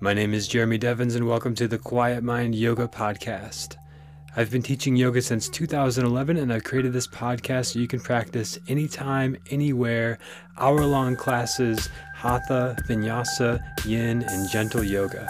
My name is Jeremy Devins, and welcome to the Quiet Mind Yoga Podcast. I've been teaching yoga since 2011, and I've created this podcast so you can practice anytime, anywhere, hour long classes, hatha, vinyasa, yin, and gentle yoga.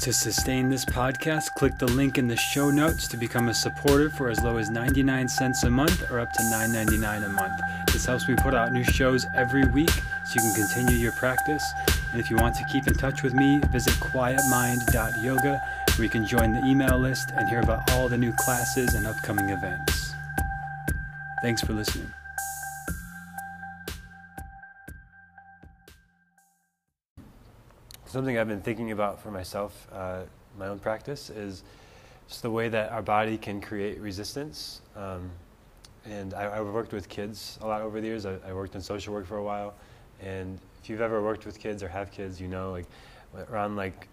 To sustain this podcast, click the link in the show notes to become a supporter for as low as 99 cents a month or up to $9.99 a month. This helps me put out new shows every week so you can continue your practice. And if you want to keep in touch with me, visit quietmind.yoga where you can join the email list and hear about all the new classes and upcoming events. Thanks for listening. Something I've been thinking about for myself, uh, my own practice, is just the way that our body can create resistance. Um, and I, I, worked with kids a lot over the years. I, I, worked in social work for a while, and if you've ever worked with kids or have kids, you know, like around like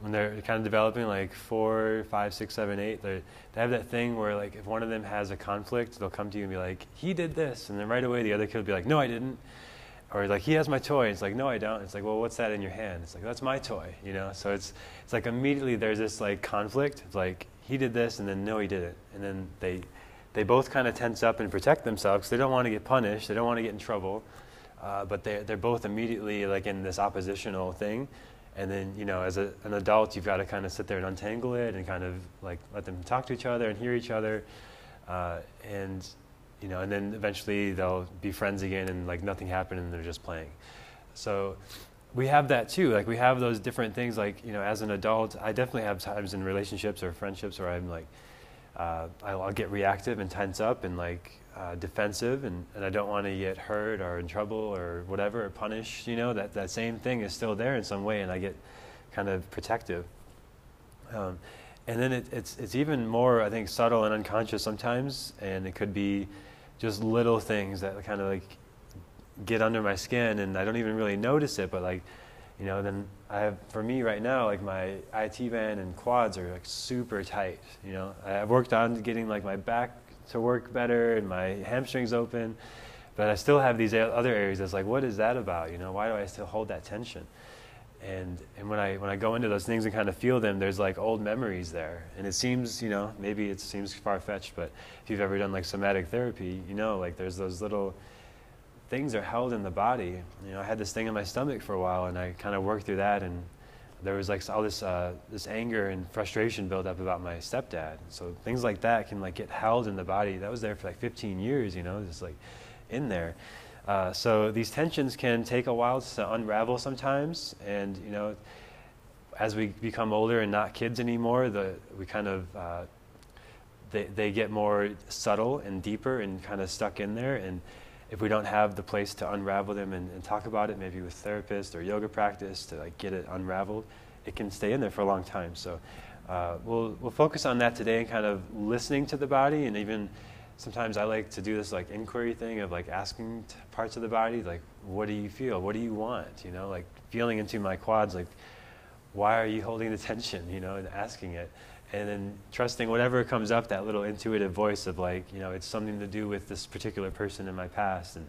when they're kind of developing, like four, five, six, seven, eight, they have that thing where like if one of them has a conflict, they'll come to you and be like, "He did this," and then right away the other kid will be like, "No, I didn't." or like he has my toy. It's like no, I don't. It's like well, what's that in your hand? It's like that's my toy, you know. So it's it's like immediately there's this like conflict. It's like he did this, and then no, he didn't, and then they they both kind of tense up and protect themselves because they don't want to get punished. They don't want to get in trouble, uh, but they they're both immediately like in this oppositional thing. And then you know, as a, an adult, you've got to kind of sit there and untangle it and kind of like let them talk to each other and hear each other, uh, and you know, and then eventually they'll be friends again and like nothing happened and they're just playing. So we have that too. Like we have those different things. Like you know, as an adult, I definitely have times in relationships or friendships where I'm like, uh, I'll, I'll, get reactive and tense up and like uh, defensive, and, and I don't want to get hurt or in trouble or whatever or punished. You know, that that same thing is still there in some way, and I get kind of protective. Um, and then it, it's it's even more, I think, subtle and unconscious sometimes, and it could be just little things that kind of like get under my skin and I don't even really notice it, but like, you know, then I have, for me right now, like my IT band and quads are like super tight, you know. I've worked on getting like my back to work better and my hamstrings open, but I still have these other areas that's like, what is that about? You know, why do I still hold that tension? and and when I when I go into those things and kind of feel them, there's like old memories there, and it seems you know maybe it seems far fetched, but if you've ever done like somatic therapy, you know like there's those little things are held in the body. You know, I had this thing in my stomach for a while, and I kind of worked through that, and there was like all this uh, this anger and frustration built up about my stepdad. So things like that can like get held in the body. That was there for like 15 years, you know, just like in there. Uh, so these tensions can take a while to unravel sometimes, and you know, as we become older and not kids anymore, the we kind of uh, they they get more subtle and deeper and kind of stuck in there. And if we don't have the place to unravel them and, and talk about it, maybe with therapist or yoga practice to like get it unraveled, it can stay in there for a long time. So uh, we'll we'll focus on that today and kind of listening to the body and even sometimes I like to do this like inquiry thing of like asking parts of the body, like, what do you feel? What do you want? You know, like feeling into my quads, like, why are you holding the tension? You know, and asking it. And then trusting whatever comes up, that little intuitive voice of like, you know, it's something to do with this particular person in my past, and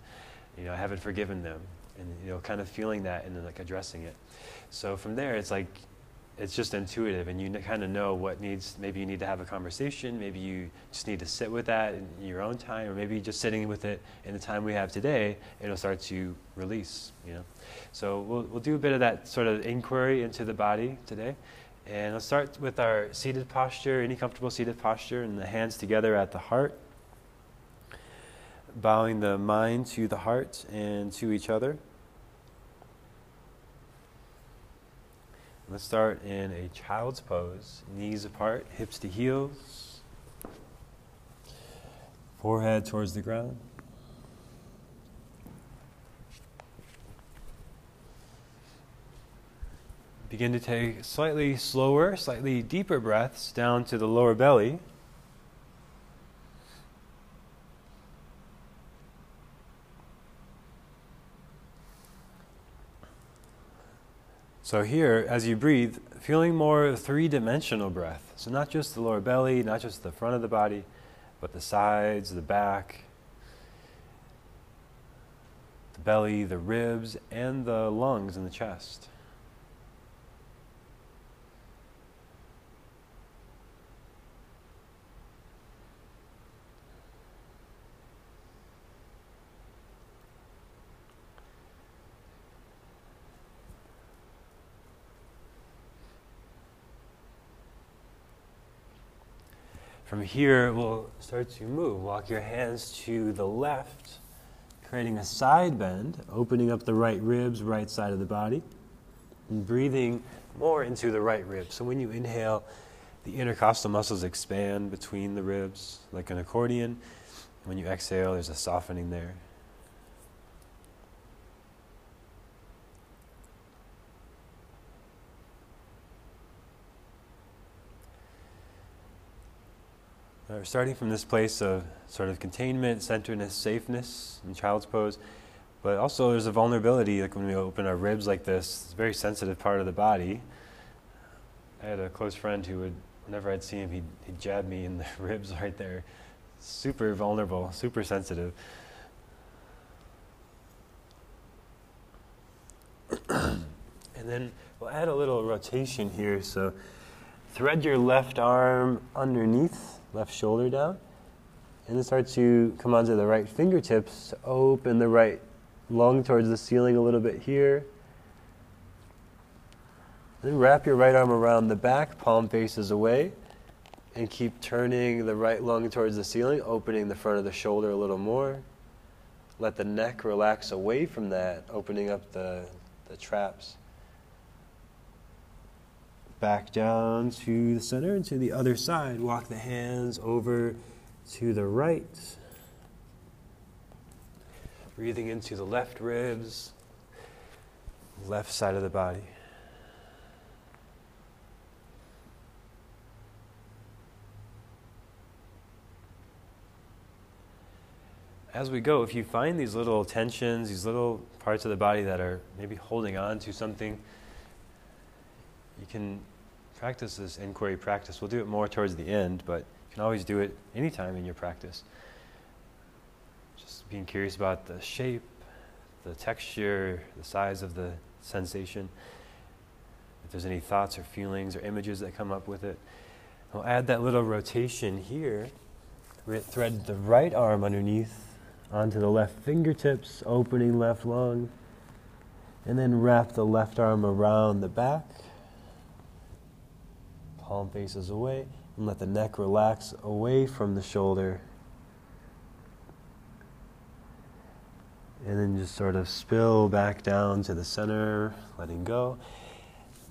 you know, I haven't forgiven them, and you know, kind of feeling that and then like addressing it. So from there, it's like it's just intuitive and you kind of know what needs maybe you need to have a conversation maybe you just need to sit with that in your own time or maybe just sitting with it in the time we have today it'll start to release you know so we'll, we'll do a bit of that sort of inquiry into the body today and let's start with our seated posture. Any comfortable seated posture and the hands together at the heart. Bowing the mind to the heart and to each other. Let's start in a child's pose, knees apart, hips to heels, forehead towards the ground. Begin to take slightly slower, slightly deeper breaths down to the lower belly. So, here, as you breathe, feeling more three dimensional breath. So, not just the lower belly, not just the front of the body, but the sides, the back, the belly, the ribs, and the lungs and the chest. From here, we'll start to move. Walk your hands to the left, creating a side bend, opening up the right ribs, right side of the body, and breathing more into the right rib. So when you inhale, the intercostal muscles expand between the ribs like an accordion. When you exhale, there's a softening there. We're starting from this place of sort of containment, centeredness, safeness in child's pose, but also there's a vulnerability, like when we open our ribs like this, it's a very sensitive part of the body. I had a close friend who would, whenever I'd see him, he'd, he'd jab me in the ribs right there. Super vulnerable, super sensitive. and then we'll add a little rotation here. So thread your left arm underneath left shoulder down. And then start to come onto the right fingertips, open the right lung towards the ceiling a little bit here. Then wrap your right arm around the back, palm faces away, and keep turning the right lung towards the ceiling, opening the front of the shoulder a little more. Let the neck relax away from that, opening up the, the traps. Back down to the center and to the other side. Walk the hands over to the right. Breathing into the left ribs, left side of the body. As we go, if you find these little tensions, these little parts of the body that are maybe holding on to something, you can practice this inquiry practice. We'll do it more towards the end, but you can always do it anytime in your practice. Just being curious about the shape, the texture, the size of the sensation. If there's any thoughts or feelings or images that come up with it. We'll add that little rotation here. We Thread the right arm underneath onto the left fingertips, opening left lung. And then wrap the left arm around the back palm faces away, and let the neck relax away from the shoulder. And then just sort of spill back down to the center, letting go.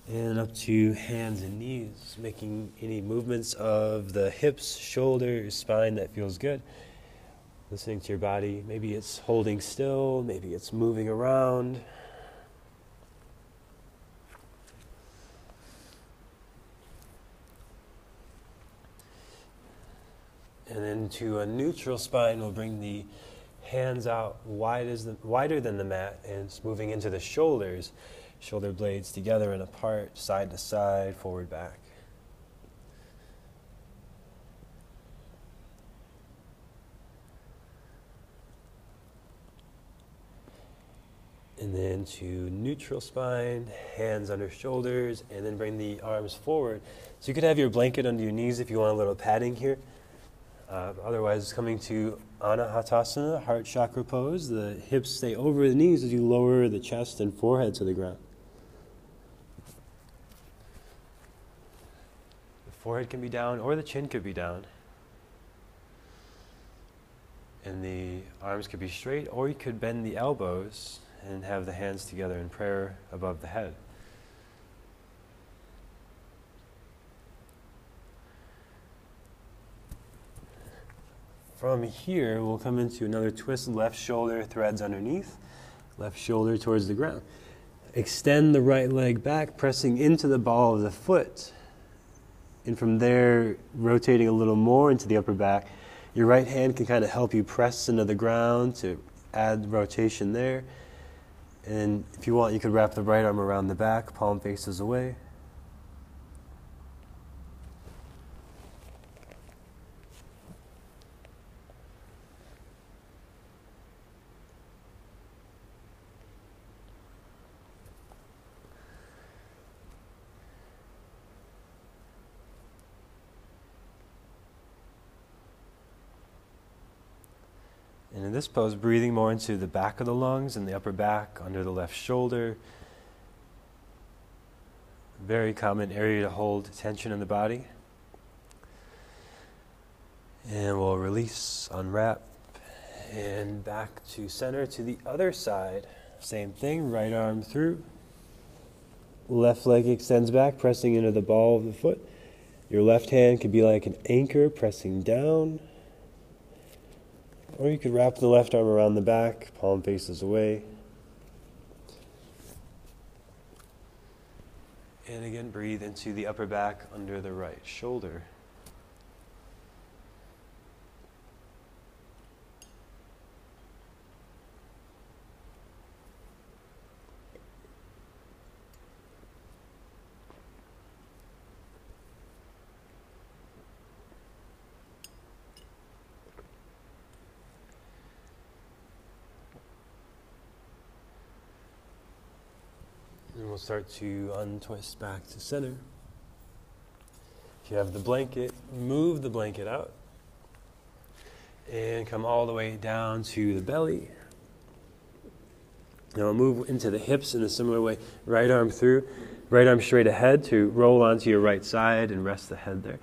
And up to hands and knees, making any movements of the hips, shoulders, spine that feels good. Listening to your body. Maybe it's holding still, maybe it's moving around. And then to a neutral spine, we'll bring the hands out wide as the, wider than the mat and it's moving into the shoulders. Shoulder blades together and apart, side to side, forward, back. And then to neutral spine, hands under shoulders, and then bring the arms forward. So you could have your blanket under your knees if you want a little padding here. Uh, otherwise, coming to Anahatasana, heart chakra pose. The hips stay over the knees as you lower the chest and forehead to the ground. The forehead can be down or the chin could be down. And the arms could be straight, or you could bend the elbows and have the hands together in prayer above the head. From here, we'll come into another twist, left shoulder threads underneath, left shoulder towards the ground. Extend the right leg back, pressing into the ball of the foot. And from there, rotating a little more into the upper back. Your right hand can kind of help you press into the ground to add rotation there. And if you want, you could wrap the right arm around the back, palm faces away. This pose, breathing more into the back of the lungs and the upper back, under the left shoulder. Very common area to hold tension in the body. And we'll release, unwrap, and back to center to the other side. Same thing, right arm through. Left leg extends back, pressing into the ball of the foot. Your left hand could be like an anchor pressing down. Or you could wrap the left arm around the back, palm faces away. And again, breathe into the upper back under the right shoulder. Start to untwist back to center. If you have the blanket, move the blanket out. And come all the way down to the belly. Now we'll move into the hips in a similar way. Right arm through, right arm straight ahead to roll onto your right side and rest the head there.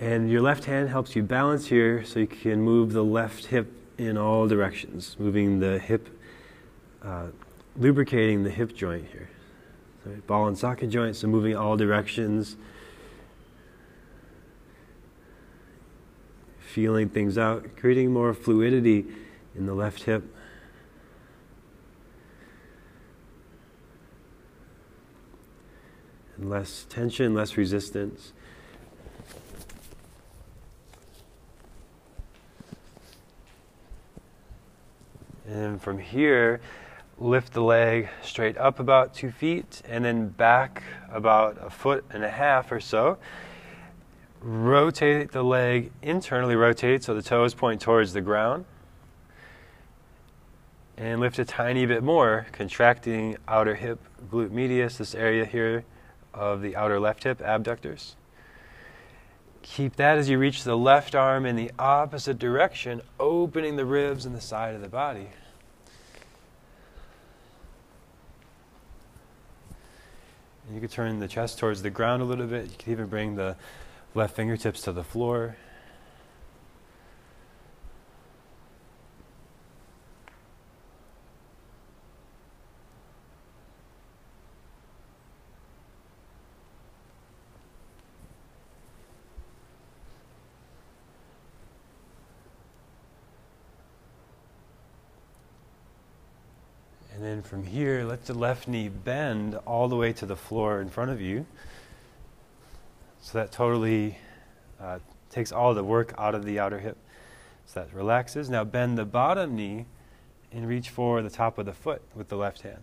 And your left hand helps you balance here so you can move the left hip in all directions, moving the hip, uh, lubricating the hip joint here. Right? Ball and socket joints, are moving all directions. Feeling things out, creating more fluidity in the left hip. And less tension, less resistance. And from here, lift the leg straight up about two feet and then back about a foot and a half or so. Rotate the leg internally, rotate so the toes point towards the ground. And lift a tiny bit more, contracting outer hip glute medius, this area here of the outer left hip abductors. Keep that as you reach the left arm in the opposite direction, opening the ribs and the side of the body. You could turn the chest towards the ground a little bit. You could even bring the left fingertips to the floor. And then from here, let the left knee bend all the way to the floor in front of you. So that totally uh, takes all the work out of the outer hip. So that relaxes. Now bend the bottom knee and reach for the top of the foot with the left hand.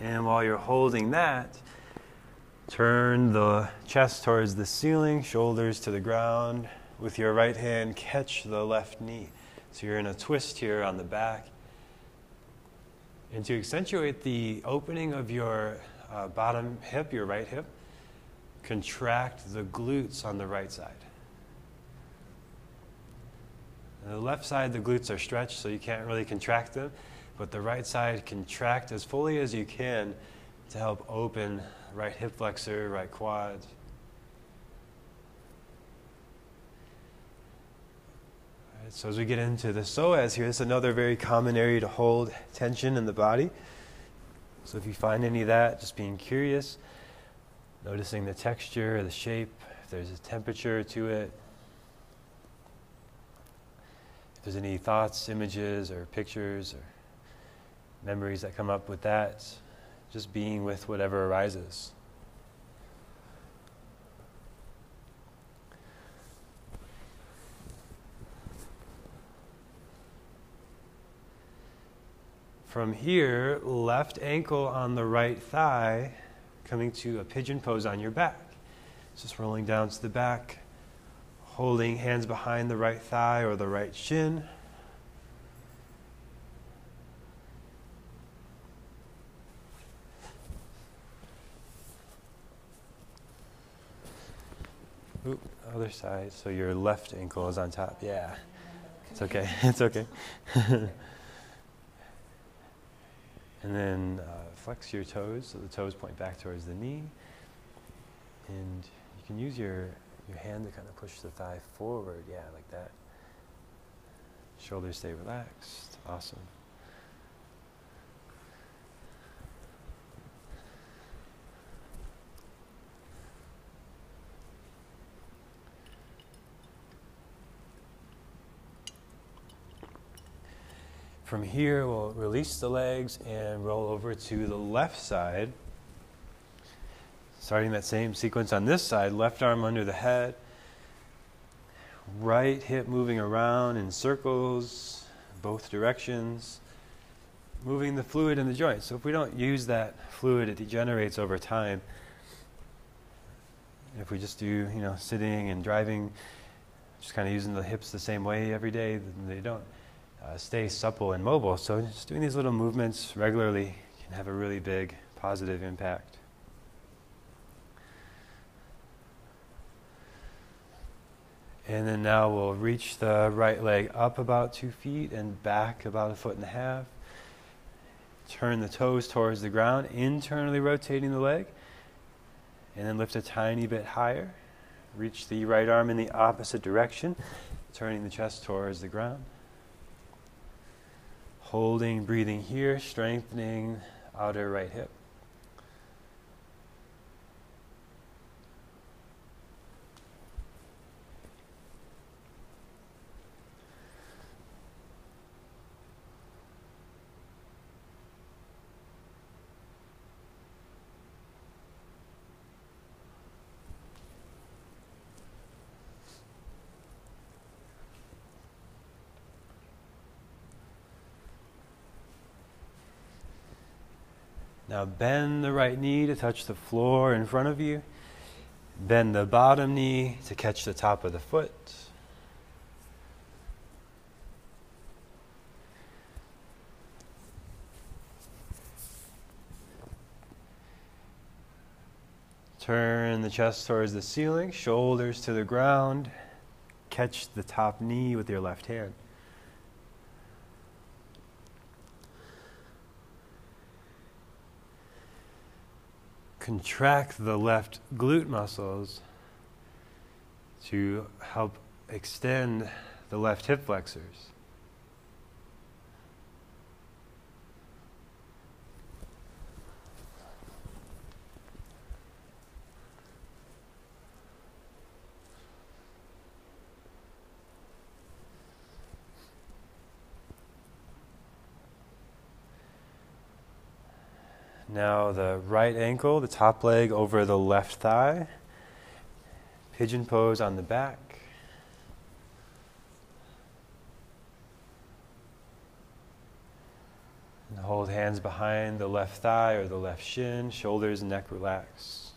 And while you're holding that, Turn the chest towards the ceiling, shoulders to the ground. With your right hand, catch the left knee. So you're in a twist here on the back. And to accentuate the opening of your uh, bottom hip, your right hip, contract the glutes on the right side. On the left side, the glutes are stretched, so you can't really contract them. But the right side, contract as fully as you can to help open right hip flexor, right quad. Right, so as we get into the psoas here, this is another very common area to hold tension in the body. So if you find any of that, just being curious, noticing the texture, the shape, if there's a temperature to it, if there's any thoughts, images, or pictures, or memories that come up with that, just being with whatever arises. From here, left ankle on the right thigh, coming to a pigeon pose on your back. Just rolling down to the back, holding hands behind the right thigh or the right shin. Other side. So your left ankle is on top. Yeah. It's okay. It's okay. And then uh, flex your toes so the toes point back towards the knee. And you can use your, your hand to kind of push the thigh forward. Yeah, like that. Shoulders stay relaxed. Awesome. From here, we'll release the legs and roll over to the left side. Starting that same sequence on this side, left arm under the head, right hip moving around in circles, both directions, moving the fluid in the joint. So if we don't use that fluid, it degenerates over time. If we just do, you know, sitting and driving, just kind of using the hips the same way every day, then they don't uh, stay supple and mobile. So just doing these little movements regularly can have a really big positive impact. And then now we'll reach the right leg up about two feet and back about a foot and a half. Turn the toes towards the ground, internally rotating the leg. And then lift a tiny bit higher. Reach the right arm in the opposite direction, turning the chest towards the ground holding, breathing here, strengthening outer right hip. Now bend the right knee to touch the floor in front of you. Bend the bottom knee to catch the top of the foot. Turn the chest towards the ceiling, shoulders to the ground. Catch the top knee with your left hand. Contract the left glute muscles to help extend the left hip flexors. Now the right ankle, the top leg over the left thigh. Pigeon pose on the back. And hold hands behind the left thigh or the left shin, shoulders and neck relaxed.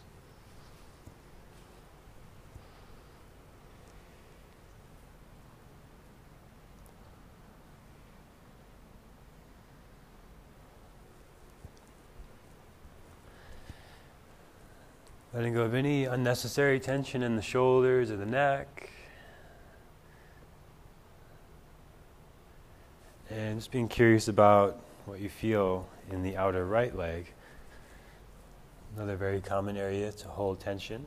Letting go of any unnecessary tension in the shoulders or the neck. And just being curious about what you feel in the outer right leg. Another very common area to hold tension.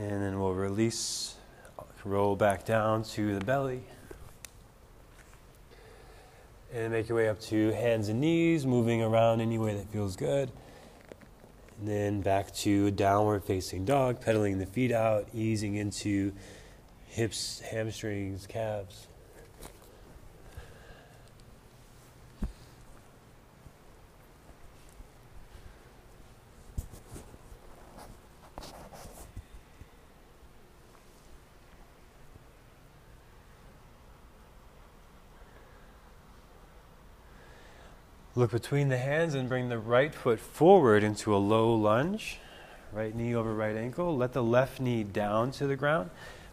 And then we'll release, roll back down to the belly. And make your way up to hands and knees, moving around any way that feels good. And then back to downward facing dog, pedaling the feet out, easing into hips, hamstrings, calves. Look between the hands and bring the right foot forward into a low lunge. right knee over right ankle. Let the left knee down to the ground.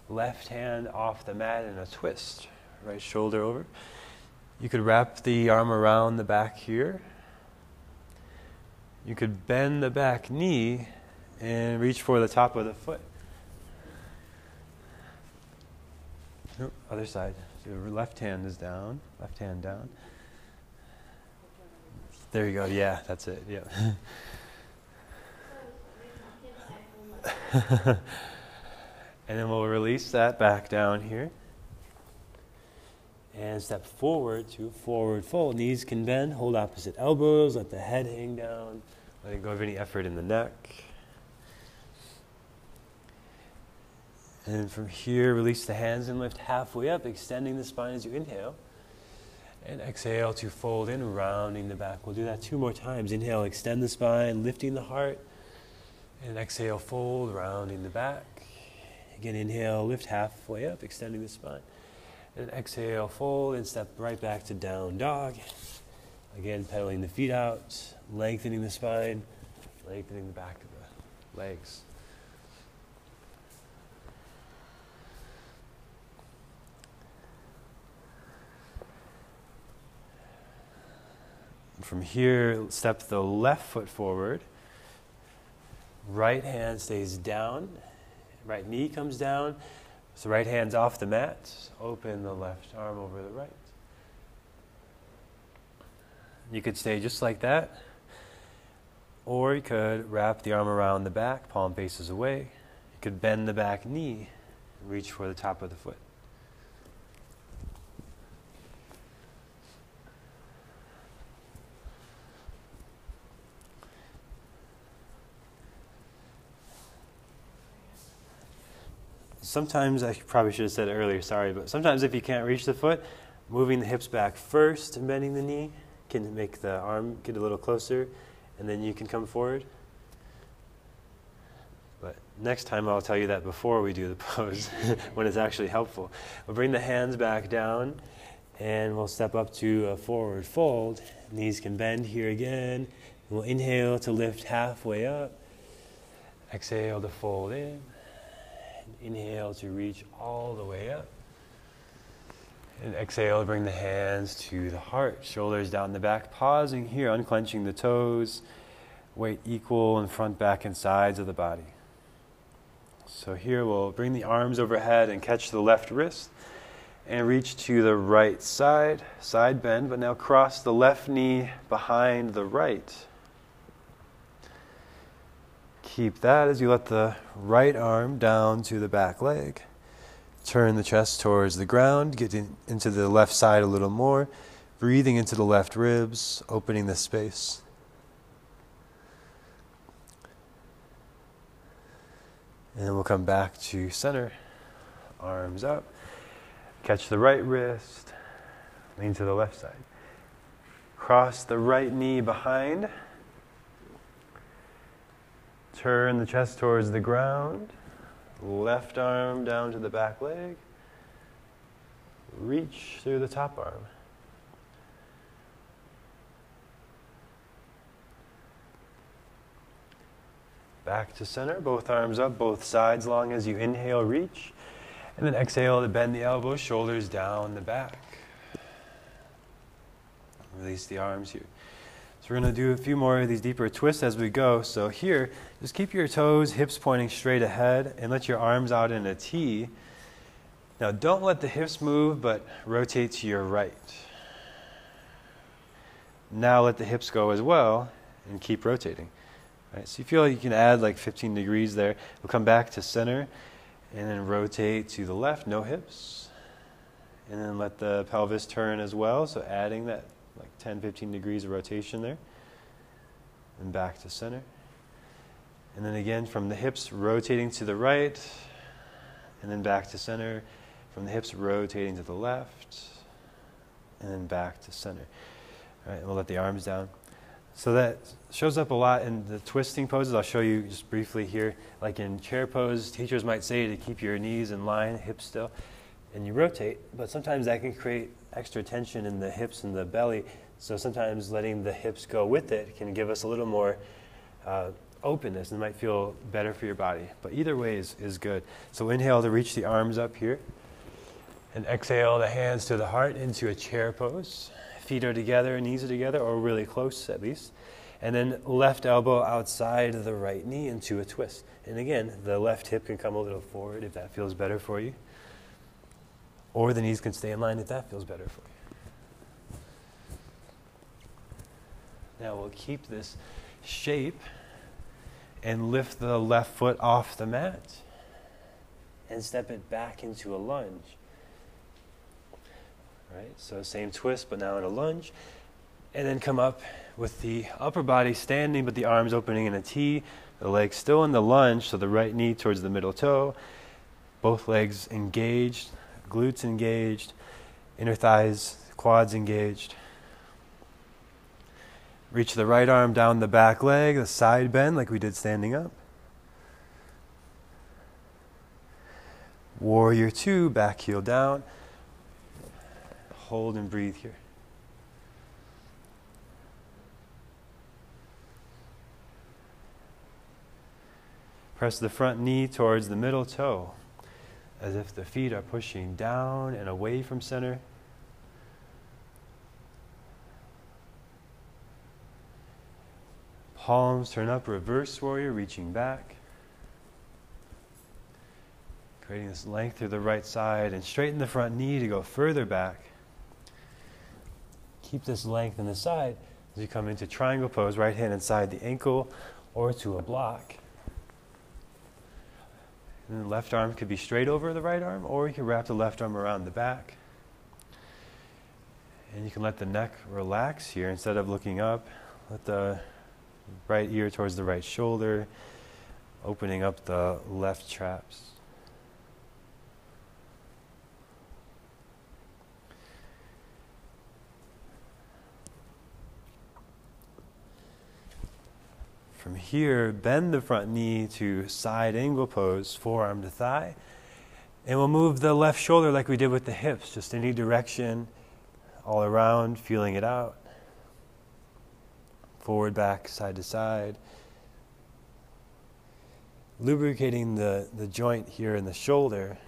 Left hand off the mat in a twist. Right shoulder over. You could wrap the arm around the back here. You could bend the back knee and reach for the top of the foot. Other side. Your left hand is down. Left hand down. There you go. Yeah, that's it. Yeah. and then we'll release that back down here. And step forward to forward fold. Knees can bend, hold opposite elbows, let the head hang down, letting go of any effort in the neck. And from here, release the hands and lift halfway up, extending the spine as you inhale. And exhale to fold in, rounding the back. We'll do that two more times. Inhale, extend the spine, lifting the heart. And exhale, fold, rounding the back. Again, inhale, lift halfway up, extending the spine. And exhale, fold, and step right back to down dog. Again, pedaling the feet out, lengthening the spine, lengthening the back of the legs. From here, step the left foot forward. Right hand stays down. Right knee comes down. So right hand's off the mat. Open the left arm over the right. You could stay just like that. Or you could wrap the arm around the back, palm faces away. You could bend the back knee, reach for the top of the foot. Sometimes I probably should have said it earlier, sorry, but sometimes if you can't reach the foot, moving the hips back first and bending the knee can make the arm get a little closer, and then you can come forward. But next time I'll tell you that before we do the pose, when it's actually helpful. We'll bring the hands back down, and we'll step up to a forward fold. Knees can bend here again. We'll inhale to lift halfway up. Exhale to fold in. Inhale to reach all the way up. And exhale bring the hands to the heart, shoulders down the back, pausing here, unclenching the toes, weight equal in front, back, and sides of the body. So here we'll bring the arms overhead and catch the left wrist and reach to the right side, side bend, but now cross the left knee behind the right. Keep that as you let the right arm down to the back leg. Turn the chest towards the ground, get in, into the left side a little more, breathing into the left ribs, opening the space. And then we'll come back to center. Arms up. Catch the right wrist. Lean to the left side. Cross the right knee behind. Turn the chest towards the ground. Left arm down to the back leg. Reach through the top arm. Back to center, both arms up, both sides, long as you inhale, reach. And then exhale to bend the elbows, shoulders down the back. Release the arms here. So we're going to do a few more of these deeper twists as we go. So here, just keep your toes, hips pointing straight ahead, and let your arms out in a T. Now don't let the hips move, but rotate to your right. Now let the hips go as well, and keep rotating. Right, so you feel like you can add like 15 degrees there. We'll come back to center, and then rotate to the left, no hips. And then let the pelvis turn as well, so adding that 10, 15 degrees of rotation there. And back to center. And then again from the hips rotating to the right, and then back to center. From the hips rotating to the left, and then back to center. All right, we'll let the arms down. So that shows up a lot in the twisting poses. I'll show you just briefly here. Like in chair pose, teachers might say to keep your knees in line, hips still, and you rotate, but sometimes that can create extra tension in the hips and the belly. So sometimes letting the hips go with it can give us a little more uh, openness and might feel better for your body. But either way is, is good. So inhale to reach the arms up here. And exhale the hands to the heart into a chair pose. Feet are together, knees are together, or really close at least. And then left elbow outside the right knee into a twist. And again, the left hip can come a little forward if that feels better for you. Or the knees can stay in line if that feels better for you. Now we'll keep this shape and lift the left foot off the mat and step it back into a lunge. Right? So same twist, but now in a lunge. And then come up with the upper body standing, but the arms opening in a T, the legs still in the lunge, so the right knee towards the middle toe, both legs engaged, glutes engaged, inner thighs, quads engaged. Reach the right arm down the back leg, the side bend like we did standing up. Warrior two, back heel down. Hold and breathe here. Press the front knee towards the middle toe as if the feet are pushing down and away from center. Palms turn up, reverse warrior, reaching back. Creating this length through the right side and straighten the front knee to go further back. Keep this length in the side as you come into triangle pose, right hand inside the ankle or to a block. And the left arm could be straight over the right arm, or you can wrap the left arm around the back. And you can let the neck relax here instead of looking up. Let the right ear towards the right shoulder, opening up the left traps. From here, bend the front knee to side angle pose, forearm to thigh. And we'll move the left shoulder like we did with the hips, just any direction, all around, feeling it out. Forward, back, side to side. Lubricating the, the joint here in the shoulder.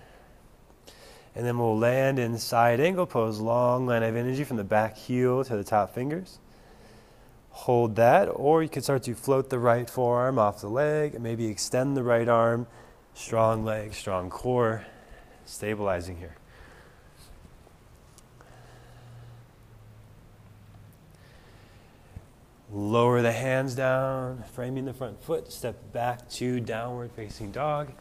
And then we'll land in side angle pose, long line of energy from the back heel to the top fingers hold that, or you can start to float the right forearm off the leg and maybe extend the right arm, strong leg, strong core, stabilizing here. Lower the hands down, framing the front foot, step back to downward facing dog.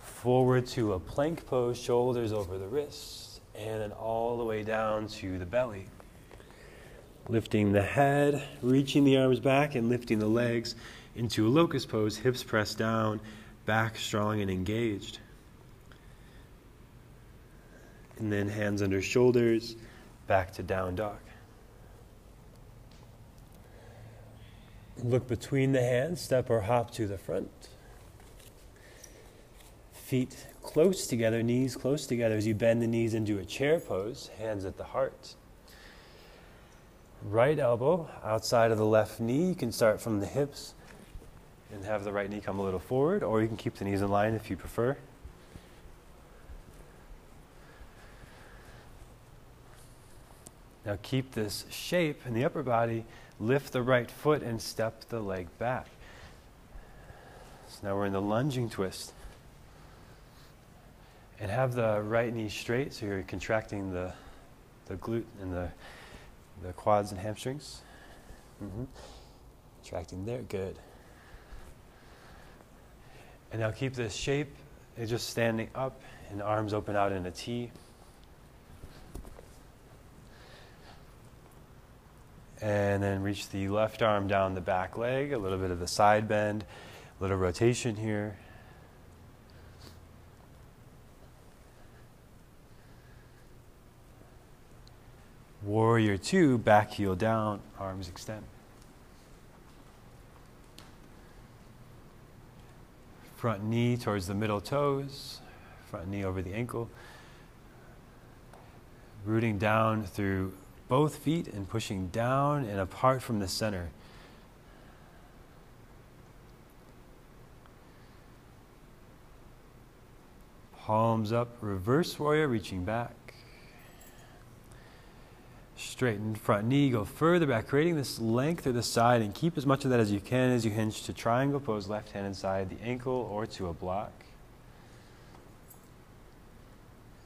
Forward to a plank pose, shoulders over the wrists and then all the way down to the belly. Lifting the head, reaching the arms back, and lifting the legs into a locust pose, hips pressed down, back strong and engaged. And then hands under shoulders, back to down dog. Look between the hands, step or hop to the front. Feet close together, knees close together as you bend the knees into a chair pose, hands at the heart. Right elbow outside of the left knee. You can start from the hips and have the right knee come a little forward, or you can keep the knees in line if you prefer. Now keep this shape in the upper body. Lift the right foot and step the leg back. So now we're in the lunging twist. And have the right knee straight so you're contracting the, the glute and the, the quads and hamstrings. Mm-hmm. Contracting there, good. And now keep this shape, it's just standing up and arms open out in a T. And then reach the left arm down the back leg, a little bit of the side bend, a little rotation here. Warrior two, back heel down, arms extend. Front knee towards the middle toes, front knee over the ankle. Rooting down through both feet and pushing down and apart from the center. Palms up, reverse warrior, reaching back. Straighten front knee, go further back, creating this length to the side, and keep as much of that as you can as you hinge to triangle pose, left hand inside the ankle or to a block.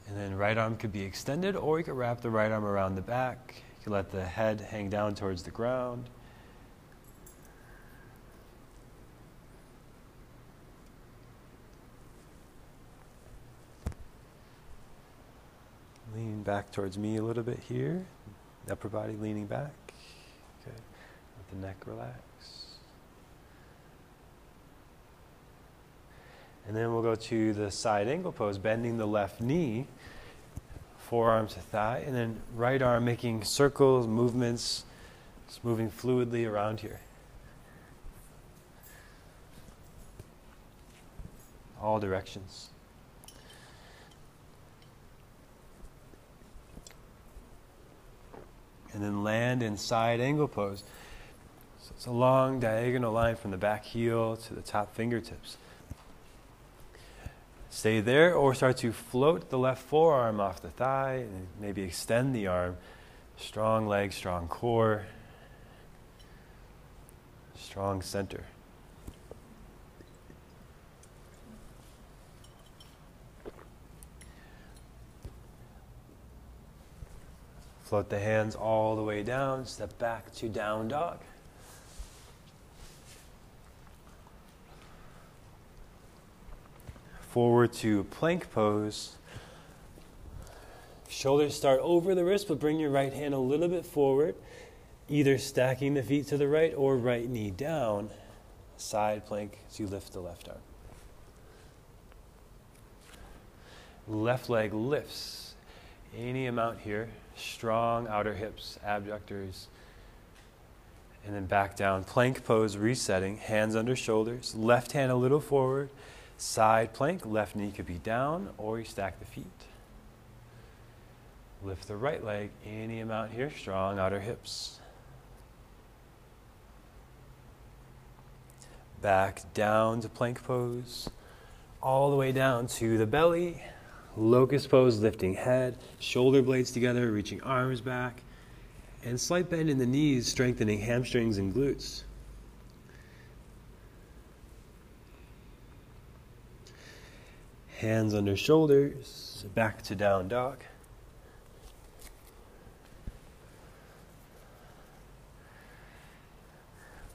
And then right arm could be extended, or you could wrap the right arm around the back. You can let the head hang down towards the ground. Lean back towards me a little bit here. Upper body leaning back. Okay. Let the neck relax. And then we'll go to the side angle pose, bending the left knee, forearm to thigh, and then right arm making circles, movements, just moving fluidly around here. All directions. And then land in side angle pose. So it's a long diagonal line from the back heel to the top fingertips. Stay there or start to float the left forearm off the thigh and maybe extend the arm. Strong leg, strong core, strong center. Float the hands all the way down, step back to down dog. forward to plank pose. Shoulders start over the wrist, but bring your right hand a little bit forward, either stacking the feet to the right or right knee down. Side plank as you lift the left arm. Left leg lifts any amount here. Strong outer hips, abductors. And then back down. Plank pose, resetting. Hands under shoulders. Left hand a little forward. Side plank, left knee could be down, or you stack the feet. Lift the right leg any amount here, strong outer hips. Back down to plank pose, all the way down to the belly. Locust pose, lifting head, shoulder blades together, reaching arms back, and slight bend in the knees, strengthening hamstrings and glutes. Hands under shoulders, back to down dog.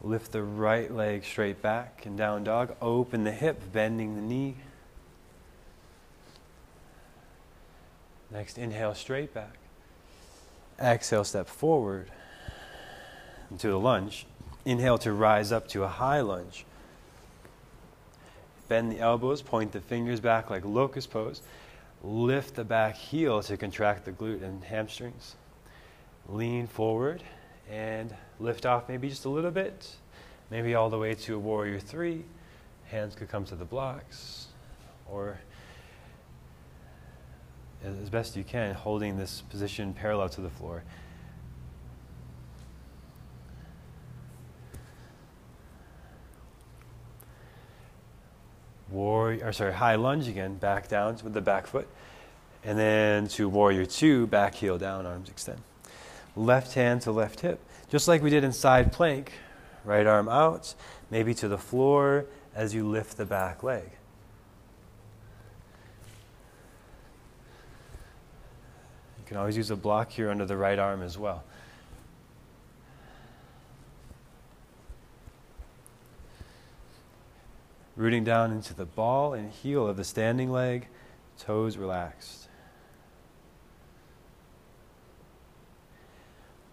Lift the right leg straight back and down dog. Open the hip, bending the knee. Next, inhale straight back. Exhale, step forward into a lunge. Inhale to rise up to a high lunge. Bend the elbows, point the fingers back like locust pose. Lift the back heel to contract the glute and hamstrings. Lean forward and lift off maybe just a little bit, maybe all the way to a warrior three. Hands could come to the blocks, or as best you can, holding this position parallel to the floor. warrior, or sorry, high lunge again, back down with the back foot. And then to warrior two, back heel down, arms extend. Left hand to left hip. Just like we did in side plank, right arm out, maybe to the floor as you lift the back leg. Can always use a block here under the right arm as well. Rooting down into the ball and heel of the standing leg, toes relaxed.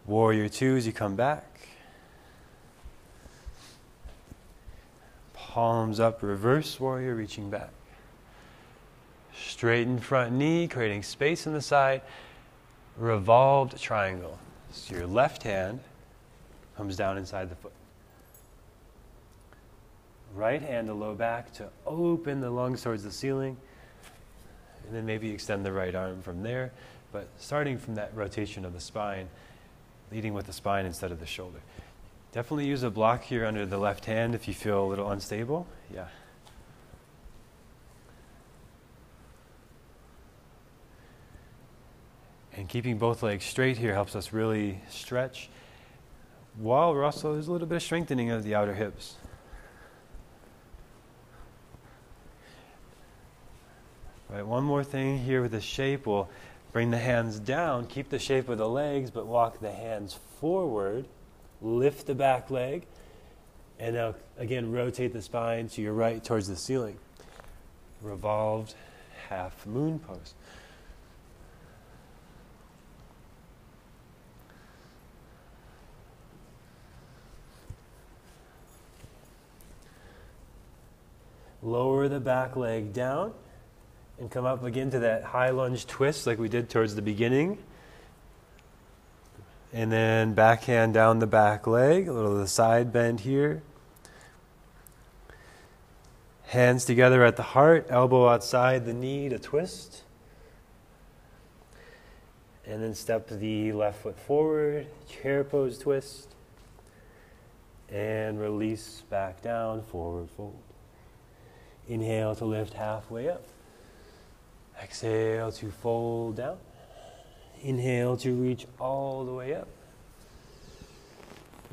Warrior two as you come back. Palms up, reverse warrior, reaching back. Straighten front knee, creating space in the side. Revolved triangle. So your left hand comes down inside the foot. Right hand to low back to open the lungs towards the ceiling. And then maybe extend the right arm from there. But starting from that rotation of the spine, leading with the spine instead of the shoulder. Definitely use a block here under the left hand if you feel a little unstable. Yeah. And keeping both legs straight here helps us really stretch while we're also, there's a little bit of strengthening of the outer hips. Right, one more thing here with the shape. We'll bring the hands down, keep the shape of the legs, but walk the hands forward. Lift the back leg, and now again rotate the spine to your right towards the ceiling. Revolved half moon pose. Lower the back leg down and come up again to that high lunge twist like we did towards the beginning. And then backhand down the back leg, a little of the side bend here. Hands together at the heart, elbow outside the knee to twist. And then step the left foot forward, chair pose twist. And release back down, forward fold. Inhale to lift halfway up. Exhale to fold down. Inhale to reach all the way up.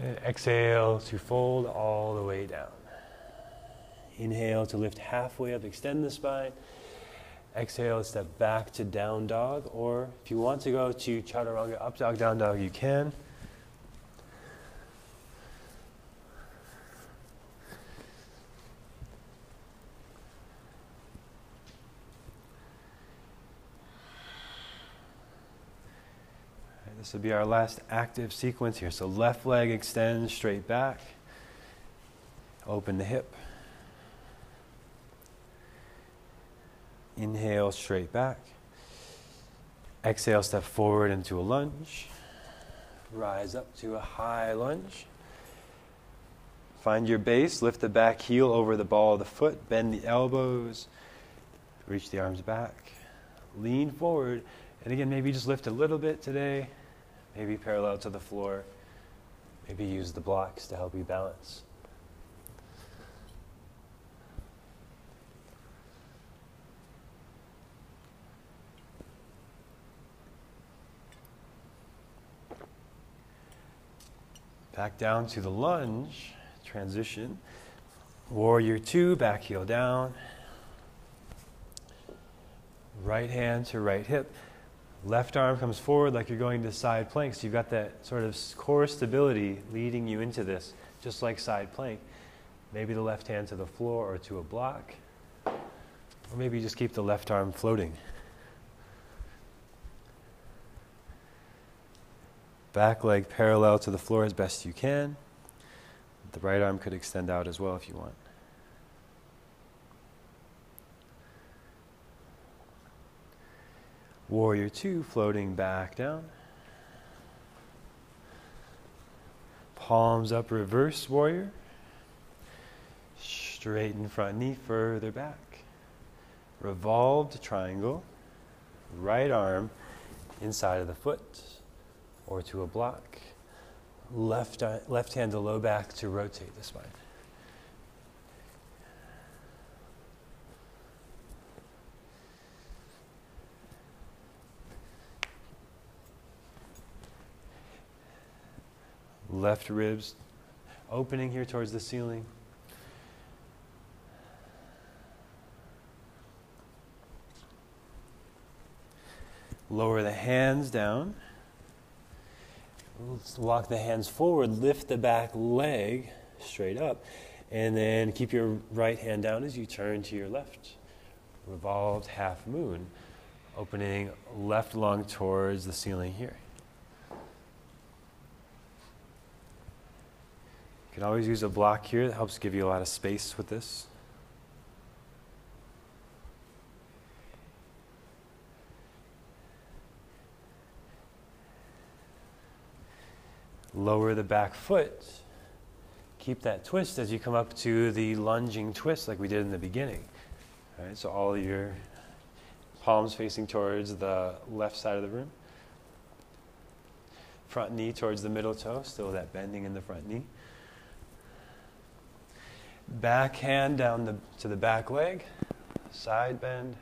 And exhale to fold all the way down. Inhale to lift halfway up, extend the spine. Exhale, step back to down dog, or if you want to go to chaturanga, up dog, down dog, you can. This will be our last active sequence here. So left leg extends straight back. Open the hip. Inhale straight back. Exhale, step forward into a lunge. Rise up to a high lunge. Find your base, lift the back heel over the ball of the foot, bend the elbows, reach the arms back, lean forward, and again, maybe just lift a little bit today maybe parallel to the floor. Maybe use the blocks to help you balance. Back down to the lunge, transition. Warrior two, back heel down. Right hand to right hip. Left arm comes forward like you're going to side plank. So you've got that sort of core stability leading you into this, just like side plank. Maybe the left hand to the floor or to a block. Or maybe you just keep the left arm floating. Back leg parallel to the floor as best you can. The right arm could extend out as well if you want. Warrior two, floating back down. Palms up, reverse warrior. Straighten front knee further back. Revolved triangle. Right arm inside of the foot or to a block. Left, uh, left hand to low back to rotate the spine. Left ribs opening here towards the ceiling. Lower the hands down. Let's walk the hands forward, lift the back leg straight up, and then keep your right hand down as you turn to your left. Revolved half moon, opening left lung towards the ceiling here. Can always use a block here that helps give you a lot of space with this. Lower the back foot. Keep that twist as you come up to the lunging twist like we did in the beginning. All right, so all your palms facing towards the left side of the room. front knee towards the middle toe, still that bending in the front knee. Back hand down the, to the back leg, side bend.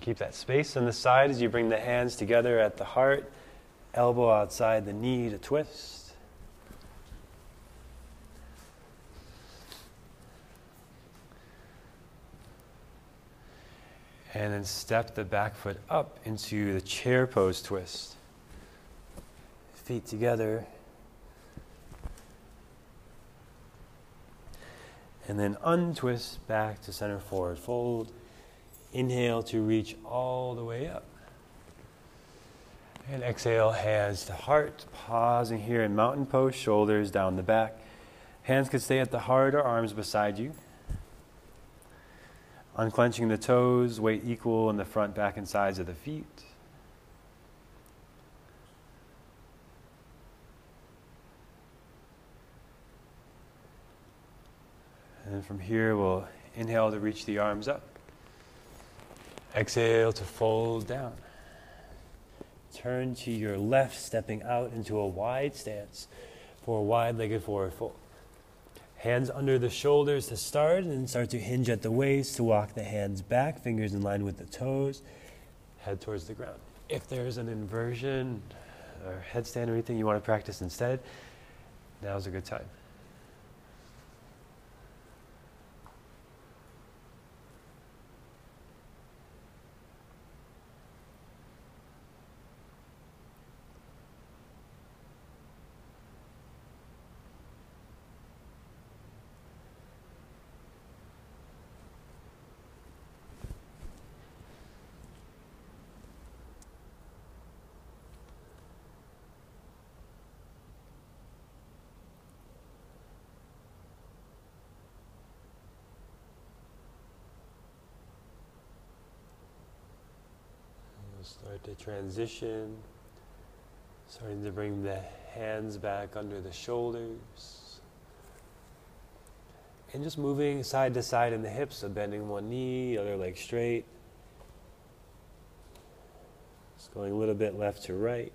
Keep that space on the side as you bring the hands together at the heart, elbow outside the knee to twist. And then step the back foot up into the chair pose twist. Feet together. And then untwist back to center forward fold. Inhale to reach all the way up. And exhale, hands to heart. Pausing here in mountain pose, shoulders down the back. Hands could stay at the heart or arms beside you. Unclenching the toes, weight equal in the front, back, and sides of the feet. And from here, we'll inhale to reach the arms up. Exhale to fold down. Turn to your left, stepping out into a wide stance for a wide legged forward fold. Hands under the shoulders to start, and start to hinge at the waist to walk the hands back, fingers in line with the toes, head towards the ground. If there's an inversion or headstand or anything you want to practice instead, now's a good time. Start to transition, starting to bring the hands back under the shoulders. And just moving side to side in the hips, so bending one knee, other leg straight. Just going a little bit left to right,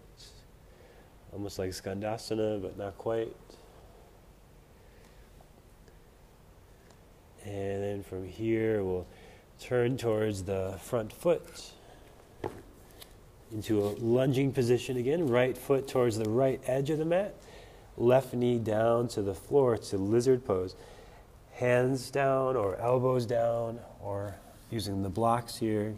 almost like Skandasana, but not quite. And then from here, we'll turn towards the front foot into a lunging position again, right foot towards the right edge of the mat, left knee down to the floor to lizard pose. Hands down or elbows down or using the blocks here.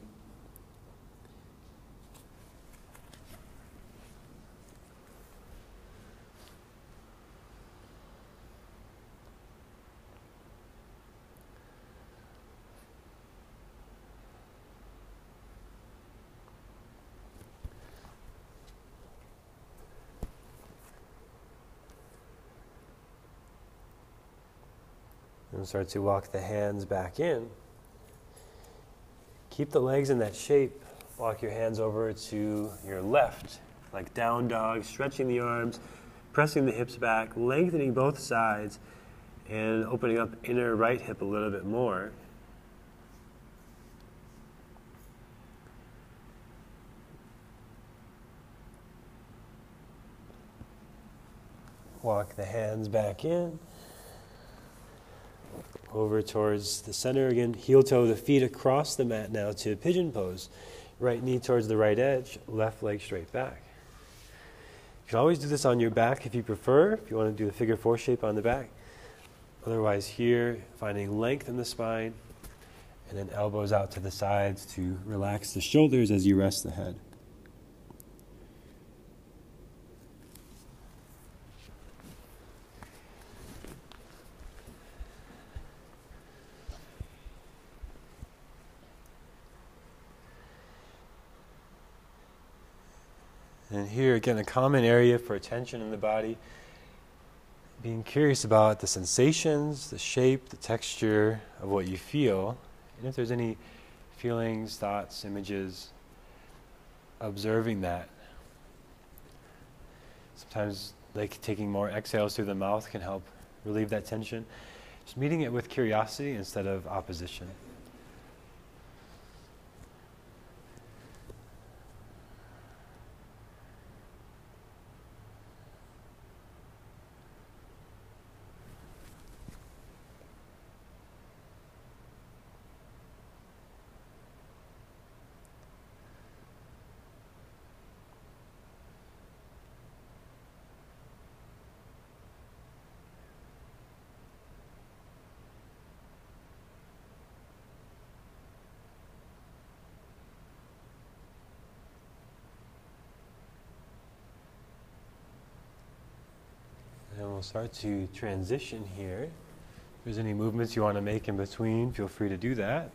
And start to walk the hands back in. Keep the legs in that shape. Walk your hands over to your left, like down dog, stretching the arms, pressing the hips back, lengthening both sides, and opening up inner right hip a little bit more. Walk the hands back in over towards the center again. Heel toe the feet across the mat now to a pigeon pose. Right knee towards the right edge, left leg straight back. You can always do this on your back if you prefer, if you want to do a figure four shape on the back. Otherwise, here, finding length in the spine, and then elbows out to the sides to relax the shoulders as you rest the head. And here again, a common area for attention in the body. Being curious about the sensations, the shape, the texture of what you feel, and if there's any feelings, thoughts, images, observing that. Sometimes, like taking more exhales through the mouth can help relieve that tension. Just meeting it with curiosity instead of opposition. we'll start to transition here. If there's any movements you want to make in between, feel free to do that.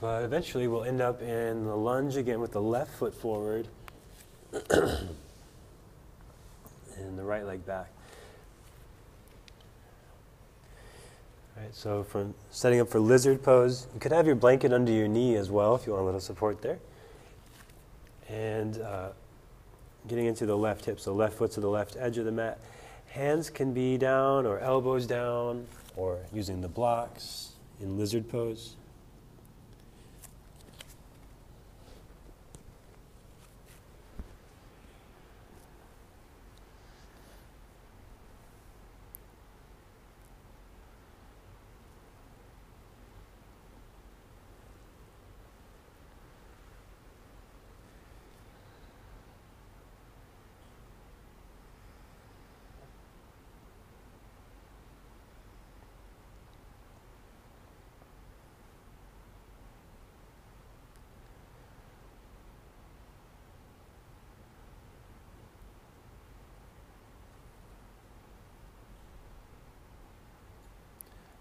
But eventually we'll end up in the lunge again with the left foot forward and the right leg back. All right, so from setting up for lizard pose, you could have your blanket under your knee as well if you want a little support there. And uh, getting into the left hip, so left foot to the left edge of the mat. Hands can be down or elbows down or using the blocks in lizard pose.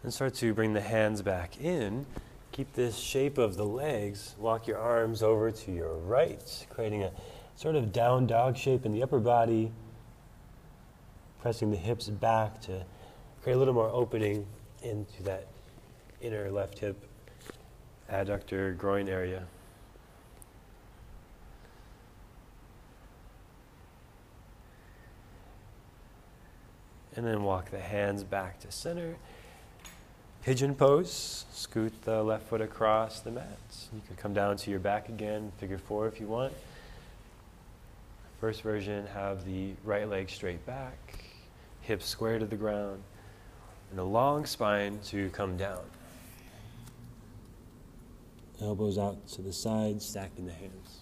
And start to bring the hands back in. Keep this shape of the legs. Walk your arms over to your right, creating a sort of down dog shape in the upper body. Pressing the hips back to create a little more opening into that inner left hip, adductor, groin area. And then walk the hands back to center. Pigeon pose, scoot the left foot across the mat. You could come down to your back again, figure four if you want. First version, have the right leg straight back, hips square to the ground, and a long spine to come down. Elbows out to the sides, stacking the hands.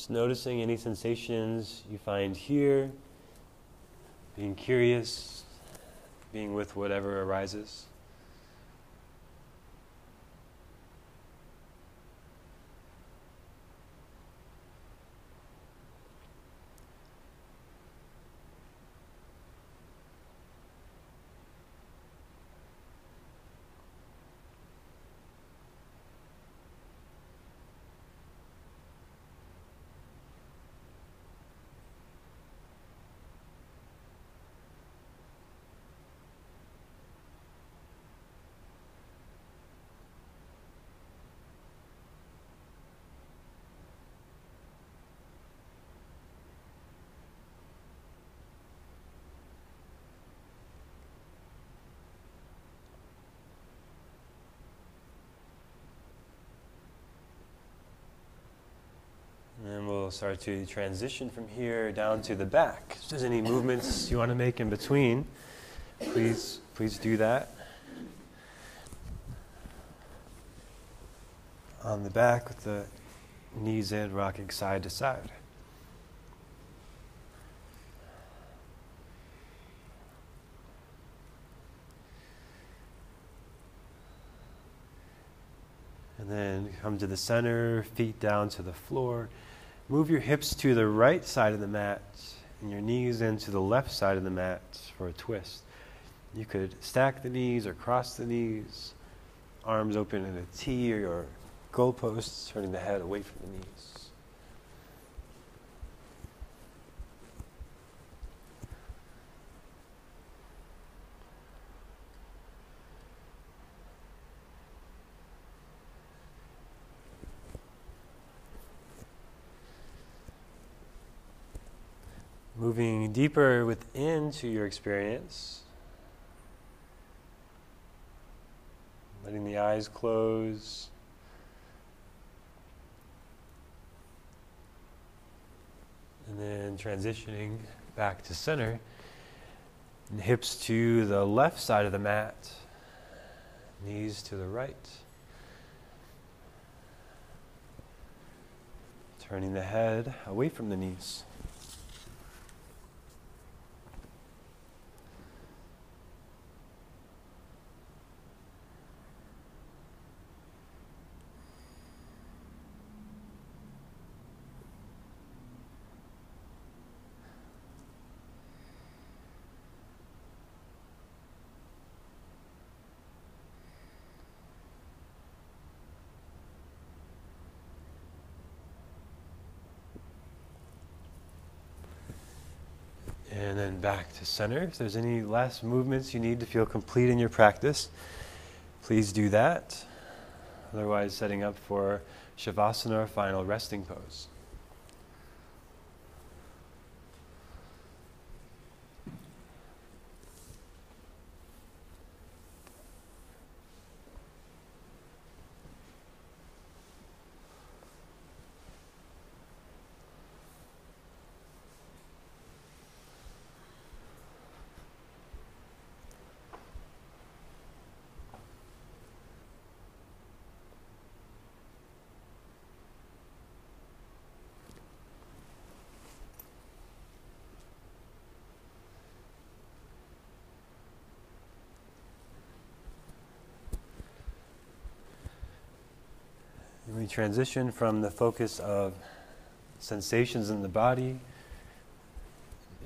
Just noticing any sensations you find here, being curious, being with whatever arises. And we'll start to transition from here down to the back. If there's any movements you want to make in between, please, please do that. On the back with the knees in, rocking side to side. And then come to the center, feet down to the floor. Move your hips to the right side of the mat and your knees into the left side of the mat for a twist. You could stack the knees or cross the knees, arms open in a T or goalposts, turning the head away from the knees. Moving deeper within to your experience. Letting the eyes close. And then transitioning back to center. And hips to the left side of the mat, knees to the right. Turning the head away from the knees. And then back to center. If there's any last movements you need to feel complete in your practice, please do that. Otherwise, setting up for Shavasana, final resting pose. We transition from the focus of sensations in the body,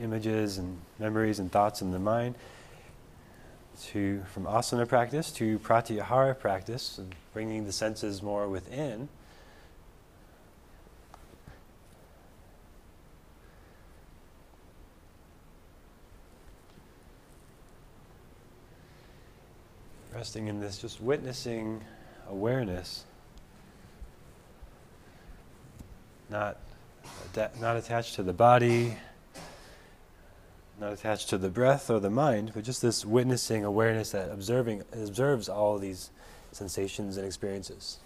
images and memories and thoughts in the mind, to from asana practice to pratyahara practice, bringing the senses more within. Resting in this, just witnessing awareness not, not attached to the body, not attached to the breath or the mind, but just this witnessing awareness that observing observes all these sensations and experiences.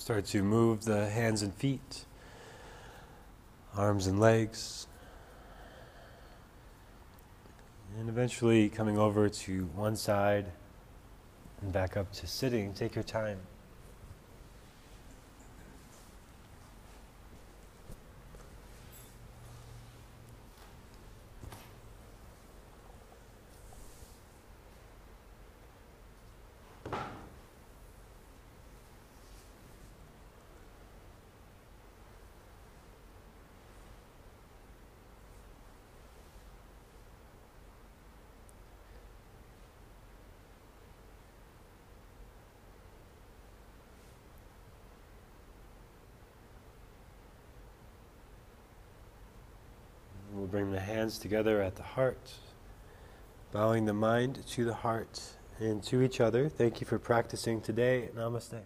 Start to move the hands and feet, arms and legs, and eventually coming over to one side and back up to sitting. Take your time. We'll bring the hands together at the heart, bowing the mind to the heart and to each other. Thank you for practicing today. Namaste.